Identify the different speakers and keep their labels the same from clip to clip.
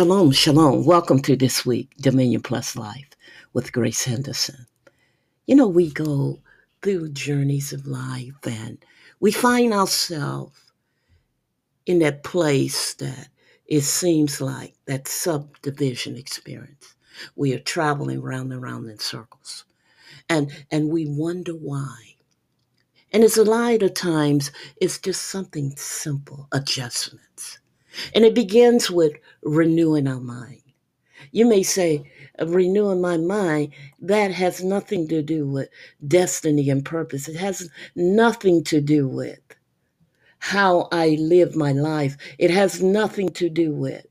Speaker 1: Shalom, shalom. Welcome to this week, Dominion Plus Life with Grace Henderson. You know, we go through journeys of life and we find ourselves in that place that it seems like that subdivision experience. We are traveling round and round in circles. And and we wonder why. And it's a lot of times it's just something simple, adjustments. And it begins with renewing our mind. You may say, renewing my mind, that has nothing to do with destiny and purpose. It has nothing to do with how I live my life. It has nothing to do with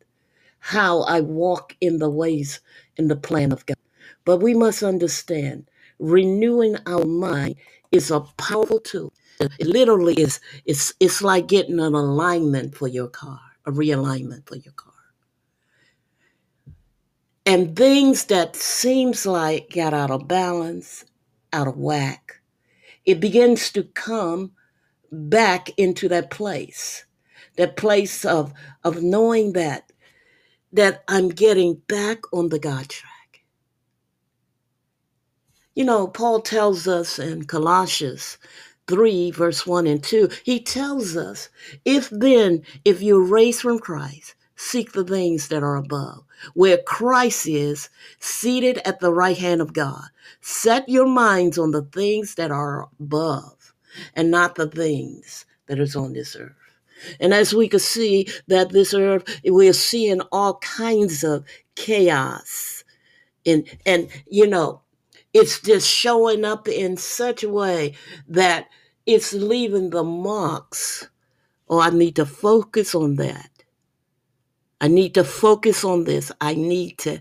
Speaker 1: how I walk in the ways in the plan of God. But we must understand renewing our mind is a powerful tool. It literally is it's it's like getting an alignment for your car a realignment for your car. And things that seems like got out of balance, out of whack, it begins to come back into that place, that place of of knowing that that I'm getting back on the God track. You know, Paul tells us in Colossians 3, verse 1 and 2, he tells us, If then, if you're raised from Christ, seek the things that are above, where Christ is seated at the right hand of God. Set your minds on the things that are above and not the things that is on this earth. And as we can see that this earth, we're seeing all kinds of chaos. And, and you know, it's just showing up in such a way that it's leaving the marks. Oh, I need to focus on that. I need to focus on this. I need to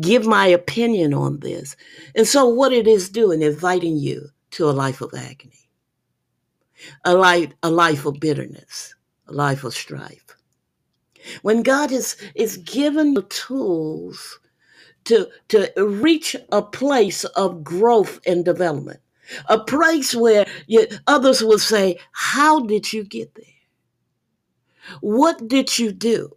Speaker 1: give my opinion on this. And so, what it is doing, inviting you to a life of agony, a life, a life of bitterness, a life of strife. When God is, is given the tools to, to reach a place of growth and development, a place where you, others will say, How did you get there? What did you do?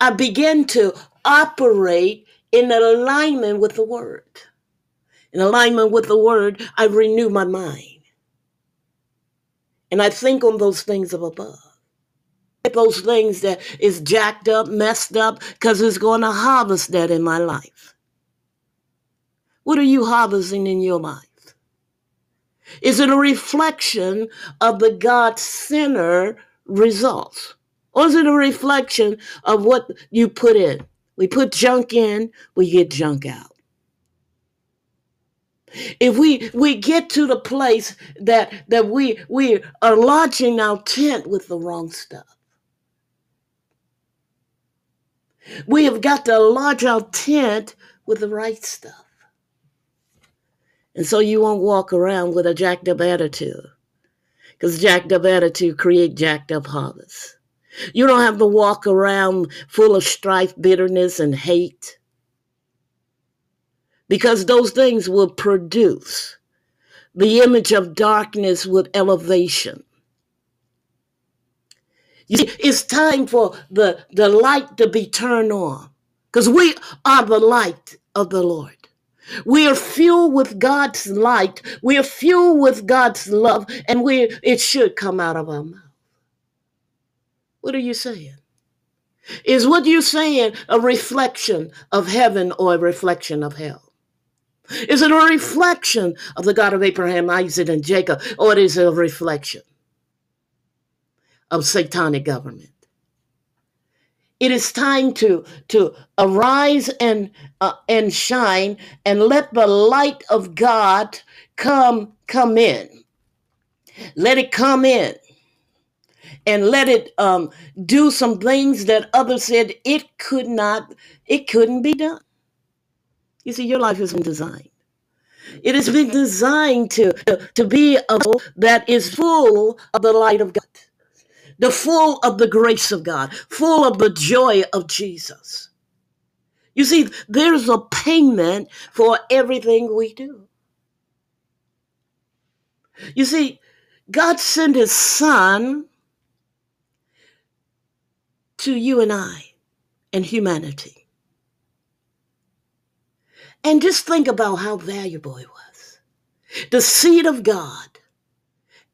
Speaker 1: I began to operate in alignment with the word. In alignment with the word, I renew my mind. And I think on those things of above. Those things that is jacked up, messed up, because it's going to harvest that in my life. What are you harvesting in your life? Is it a reflection of the God center results? Or is it a reflection of what you put in? We put junk in, we get junk out. If we we get to the place that that we we are launching our tent with the wrong stuff. We have got to launch our tent with the right stuff. And so you won't walk around with a jacked up attitude. Because jacked up attitude create jacked up harvest. You don't have to walk around full of strife, bitterness, and hate. Because those things will produce the image of darkness with elevation. You see, it's time for the, the light to be turned on. Because we are the light of the Lord. We are fueled with God's light. We are fueled with God's love, and we it should come out of our mouth. What are you saying? Is what you're saying a reflection of heaven or a reflection of hell? Is it a reflection of the God of Abraham, Isaac, and Jacob, or is it a reflection of satanic government? It is time to, to arise and, uh, and shine and let the light of God come, come in. Let it come in and let it um, do some things that others said it could not, it couldn't be done. You see, your life has been designed. It has been designed to, to be a that is full of the light of God, the full of the grace of God, full of the joy of Jesus. You see, there's a payment for everything we do. You see, God sent his son to you and I and humanity. And just think about how valuable it was. The seed of God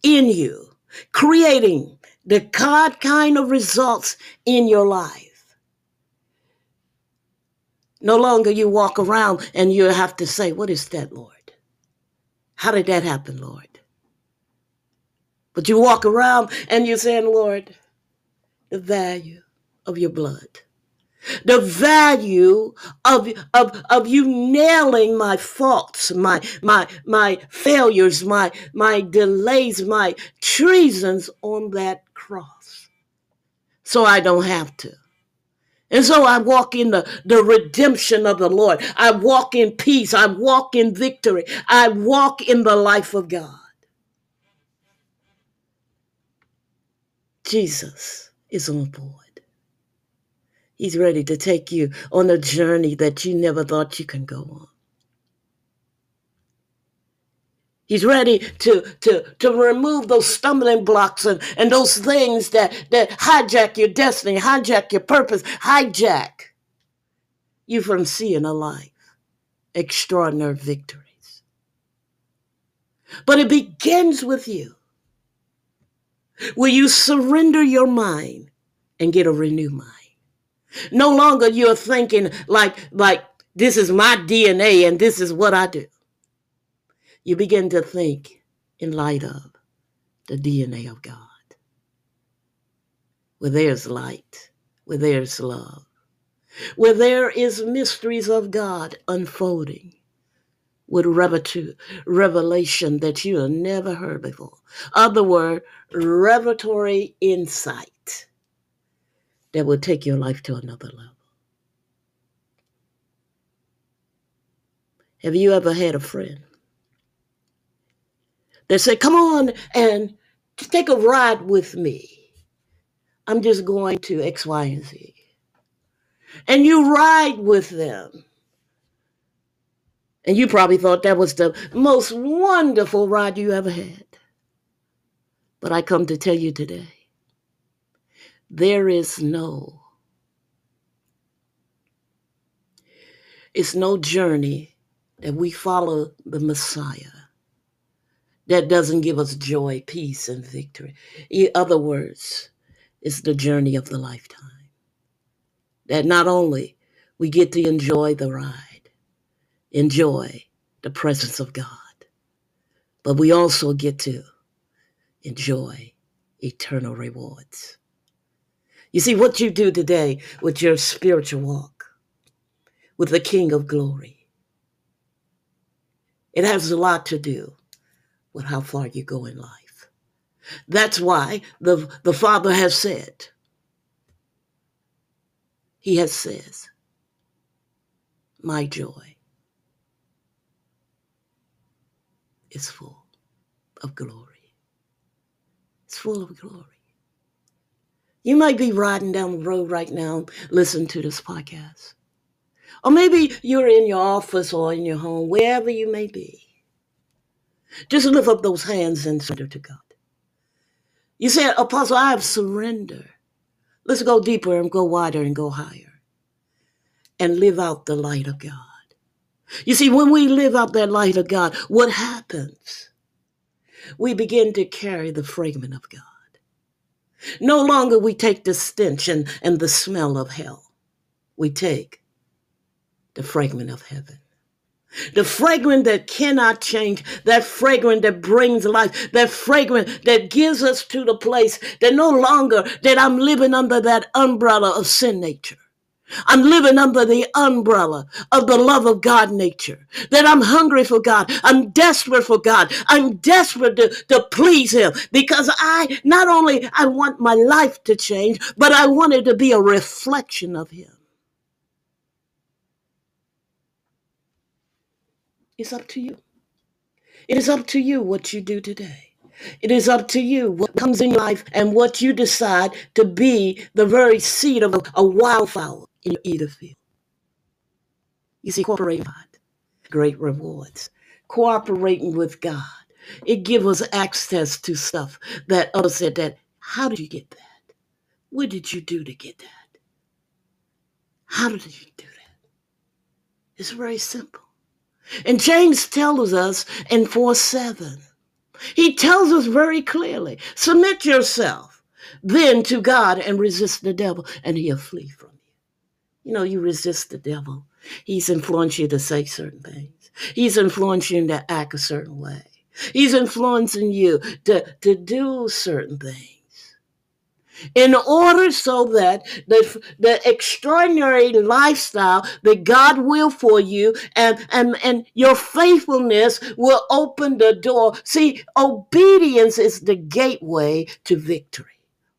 Speaker 1: in you, creating the God kind of results in your life. No longer you walk around and you have to say, What is that, Lord? How did that happen, Lord? But you walk around and you're saying, Lord, the value of your blood. The value of, of, of you nailing my faults, my, my, my failures, my, my delays, my treasons on that cross. So I don't have to. And so I walk in the, the redemption of the Lord. I walk in peace. I walk in victory. I walk in the life of God. Jesus is on board. He's ready to take you on a journey that you never thought you can go on. He's ready to, to, to remove those stumbling blocks and, and those things that, that hijack your destiny, hijack your purpose, hijack you from seeing a life. Extraordinary victories. But it begins with you. Will you surrender your mind and get a renewed mind? No longer you're thinking like like this is my DNA and this is what I do. You begin to think in light of the DNA of God. Where there's light, where there's love, where there is mysteries of God unfolding with revelation that you have never heard before. Other word, revelatory insight that will take your life to another level. Have you ever had a friend that said, Come on and take a ride with me? I'm just going to X, Y, and Z. And you ride with them. And you probably thought that was the most wonderful ride you ever had. But I come to tell you today there is no, it's no journey that we follow the Messiah that doesn't give us joy, peace, and victory. In other words, it's the journey of the lifetime. That not only we get to enjoy the ride, enjoy the presence of God, but we also get to enjoy eternal rewards. You see, what you do today with your spiritual walk, with the King of Glory, it has a lot to do with how far you go in life. That's why the, the Father has said, He has says, My joy is full of glory. It's full of glory. You might be riding down the road right now, listening to this podcast. Or maybe you're in your office or in your home, wherever you may be. Just lift up those hands and surrender to God. You said, Apostle, I have surrendered. Let's go deeper and go wider and go higher and live out the light of God. You see, when we live out that light of God, what happens? We begin to carry the fragrance of God. No longer we take the stench and, and the smell of hell. We take the fragrance of heaven. The fragrance that cannot change, that fragrance that brings life, that fragrance that gives us to the place that no longer that I'm living under that umbrella of sin nature. I'm living under the umbrella of the love of God nature. That I'm hungry for God. I'm desperate for God. I'm desperate to, to please Him because I not only I want my life to change, but I want it to be a reflection of Him. It's up to you. It is up to you what you do today. It is up to you what comes in your life and what you decide to be the very seed of a, a wildflower in your either field. You see, cooperating with God, great rewards. Cooperating with God. It gives us access to stuff that others said that, how did you get that? What did you do to get that? How did you do that? It's very simple. And James tells us in 4 7, he tells us very clearly submit yourself then to God and resist the devil, and he'll flee from you. Know, you resist the devil. He's influenced you to say certain things, he's influenced you to act a certain way, he's influencing you to, to do certain things in order so that the, the extraordinary lifestyle that God will for you and, and, and your faithfulness will open the door. See, obedience is the gateway to victory.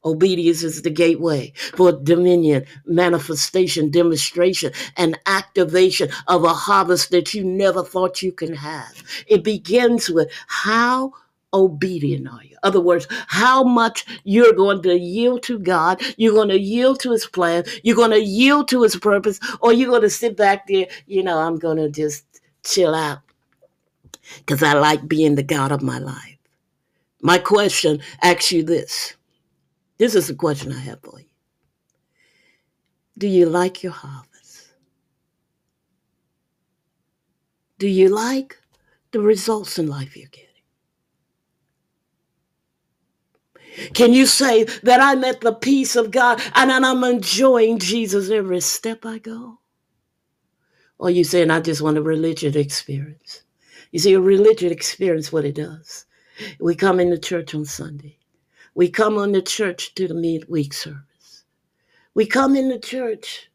Speaker 1: Obedience is the gateway for dominion, manifestation, demonstration, and activation of a harvest that you never thought you can have. It begins with how obedient are you? Other words, how much you're going to yield to God, you're going to yield to his plan, you're going to yield to his purpose, or you're going to sit back there, you know, I'm going to just chill out because I like being the God of my life. My question asks you this. This is the question I have for you. Do you like your harvest? Do you like the results in life you're getting? Can you say that I'm at the peace of God and I'm enjoying Jesus every step I go? Or you saying I just want a religious experience? You see, a religious experience, what it does. We come into church on Sunday. We come on the church to the midweek service. We come in the church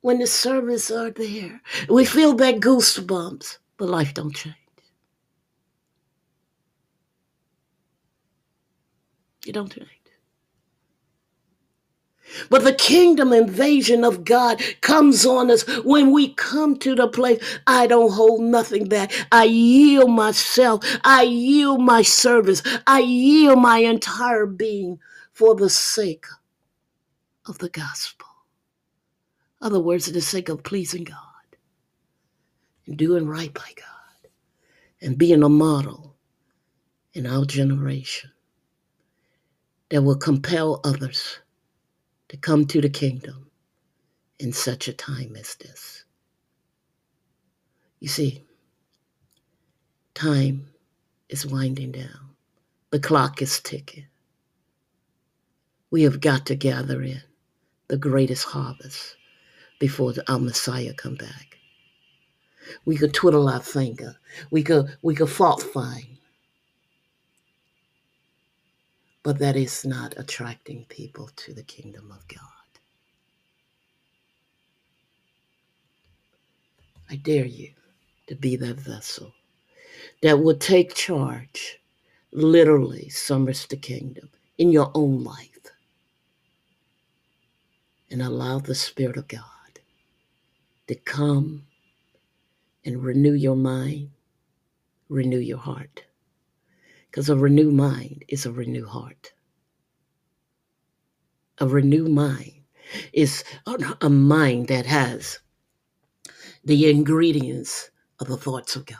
Speaker 1: when the service are there. We feel that goosebumps, but life don't change. You don't change. But the kingdom invasion of God comes on us when we come to the place I don't hold nothing back. I yield myself. I yield my service. I yield my entire being for the sake of the gospel. Other words, for the sake of pleasing God and doing right by God and being a model in our generation that will compel others to come to the kingdom in such a time as this. You see, time is winding down. The clock is ticking. We have got to gather in the greatest harvest before our Messiah come back. We could twiddle our finger. We could we could fault find. But that is not attracting people to the kingdom of God. I dare you to be that vessel that will take charge, literally, summers the kingdom in your own life and allow the Spirit of God to come and renew your mind, renew your heart. Because a renewed mind is a renewed heart. A renewed mind is a mind that has the ingredients of the thoughts of God,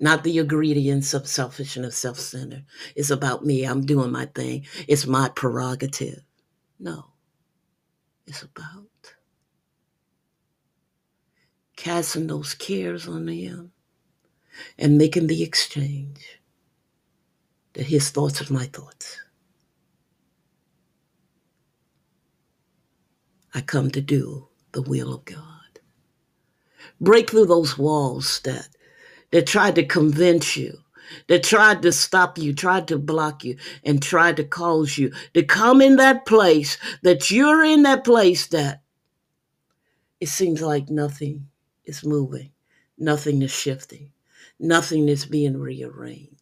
Speaker 1: not the ingredients of selfishness, self centered. It's about me. I'm doing my thing. It's my prerogative. No, it's about casting those cares on Him and making the exchange His thoughts are my thoughts. I come to do the will of God. Break through those walls that that tried to convince you, that tried to stop you, tried to block you, and tried to cause you to come in that place that you're in that place that it seems like nothing is moving, nothing is shifting, nothing is being rearranged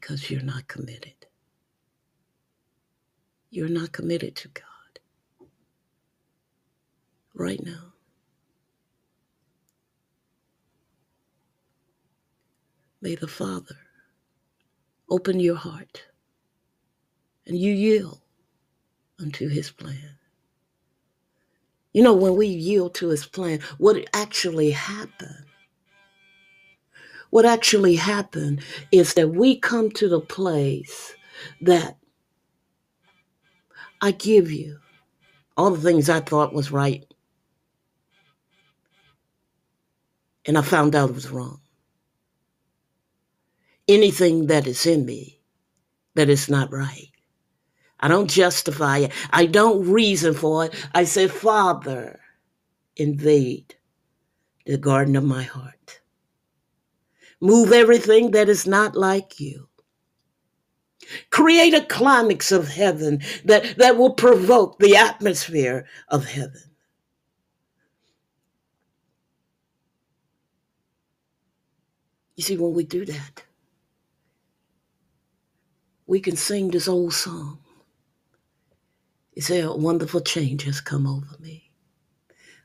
Speaker 1: because you're not committed. You're not committed to God right now. May the Father open your heart and you yield unto his plan. You know, when we yield to his plan, what actually happened, what actually happened is that we come to the place that I give you all the things I thought was right, and I found out it was wrong anything that is in me that is not right. I don't justify it. I don't reason for it. I say, Father, invade the garden of my heart. Move everything that is not like you. Create a climax of heaven that, that will provoke the atmosphere of heaven. You see, when we do that, we can sing this old song. You said, A wonderful change has come over me.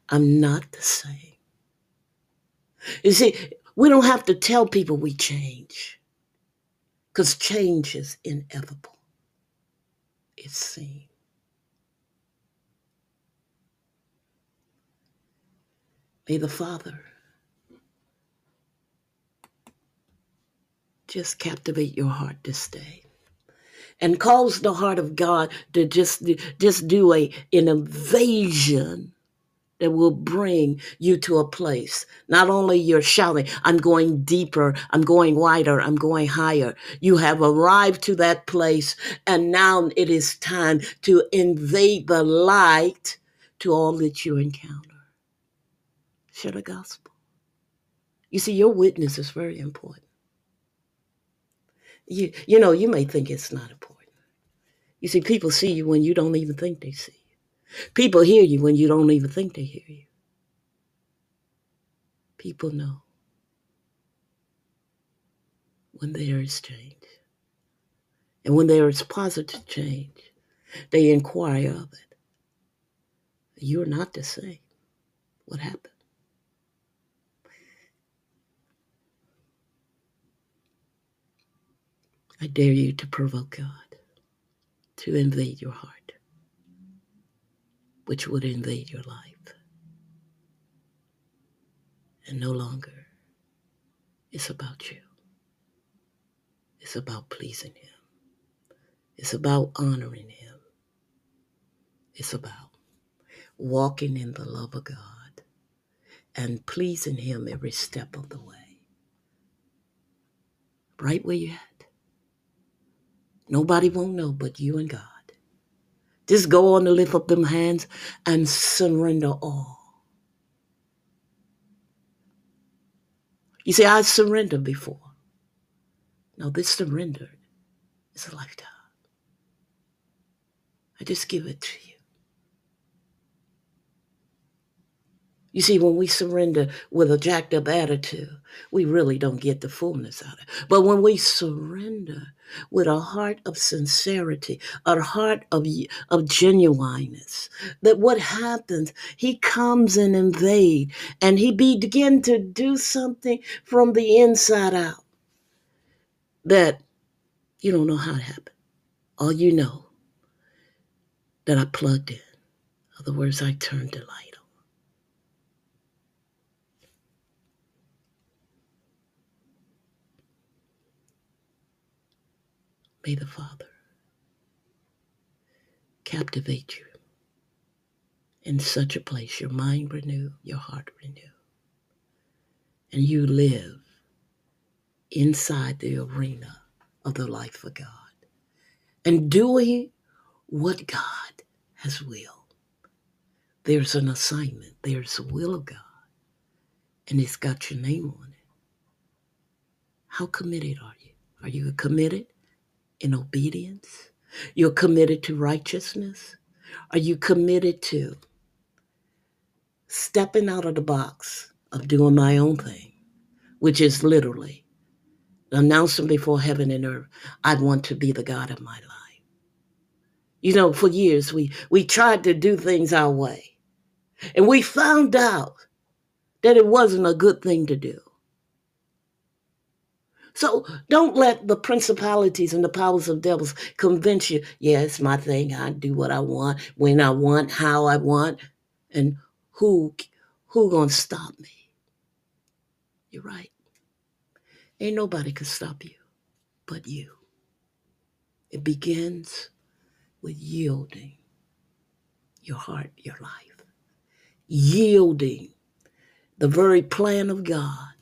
Speaker 1: I'm not the same. You see, we don't have to tell people we change because change is inevitable. It's seen. May the Father just captivate your heart this day and cause the heart of God to just, just do a, an invasion that will bring you to a place. Not only you're shouting, I'm going deeper, I'm going wider, I'm going higher. You have arrived to that place, and now it is time to invade the light to all that you encounter. Share the gospel. You see, your witness is very important. You, you know, you may think it's not important. You see, people see you when you don't even think they see. People hear you when you don't even think they hear you. People know when there is change. And when there is positive change, They inquire of it. You're not the same. What happened? I dare you to provoke God to invade your heart, which would invade your life. And no longer it's about you. It's about pleasing Him. It's about honoring Him. It's about walking in the love of God and pleasing Him every step of the way. Right where you at. Nobody won't know but you and God. Just go on to lift up them hands and surrender all. You say, I surrendered before. No, this surrender is a lifetime. I just give it to you. You see, when we surrender with a jacked up attitude, we really don't get the fullness out of it. But when we surrender with a heart of sincerity, a heart of, of genuineness, that what happens, he comes and invade and he begin to do something from the inside out that you don't know how it happened. All you know that I plugged in. Other words, I turned the light on. May the Father captivate you in such a place, your mind renew, your heart renew, and you live inside the arena of the life of God and doing what God has willed. There's an assignment, there's a will of God, and it's got your name on it. How committed are you? Are you committed in obedience? You're committed to righteousness? Are you committed to stepping out of the box of doing my own thing, which is literally announcing before heaven and earth, I want to be the God of my life. You know, for years we we tried to do things our way. And we found out that it wasn't a good thing to do. So don't let the principalities and the powers of devils convince you, yeah, it's my thing. I do what I want, when I want, how I want, and who who gonna stop me? You're right. Ain't nobody can stop you but you. It begins with yielding your heart, your life. Yielding the very plan of God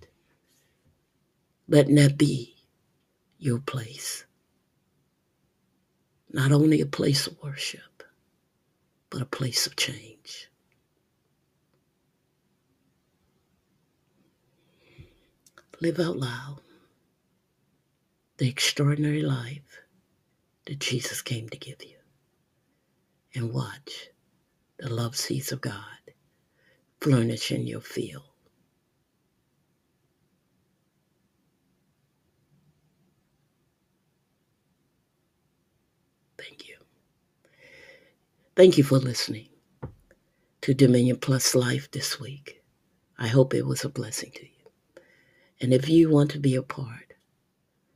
Speaker 1: letting that be your place. Not only a place of worship, but a place of change. Live out loud the extraordinary life that Jesus came to give you. And watch the love seeds of God flourish in your field. Thank you. Thank you for listening to Dominion Plus Life this week. I hope it was a blessing to you. And if you want to be a part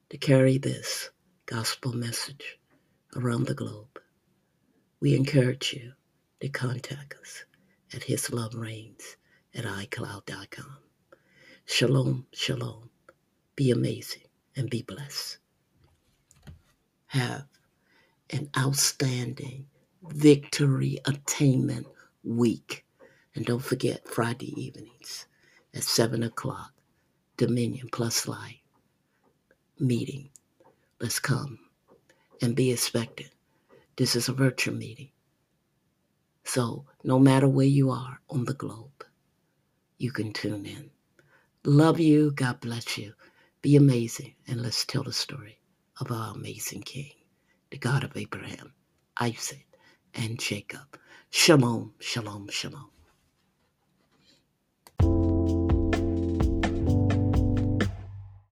Speaker 1: to carry this gospel message around the globe, we encourage you to contact us at His Love Reigns at iCloud.com. Shalom, shalom. Be amazing and be blessed. Have an outstanding victory attainment week. And don't forget Friday evenings at 7 o'clock, Dominion Plus Life meeting. Let's come and be expected. This is a virtual meeting. So no matter where you are on the globe, you can tune in. Love you. God bless you. Be amazing. And let's tell the story of our amazing King the God of Abraham, Isaac, and Jacob. Shalom, shalom, shalom.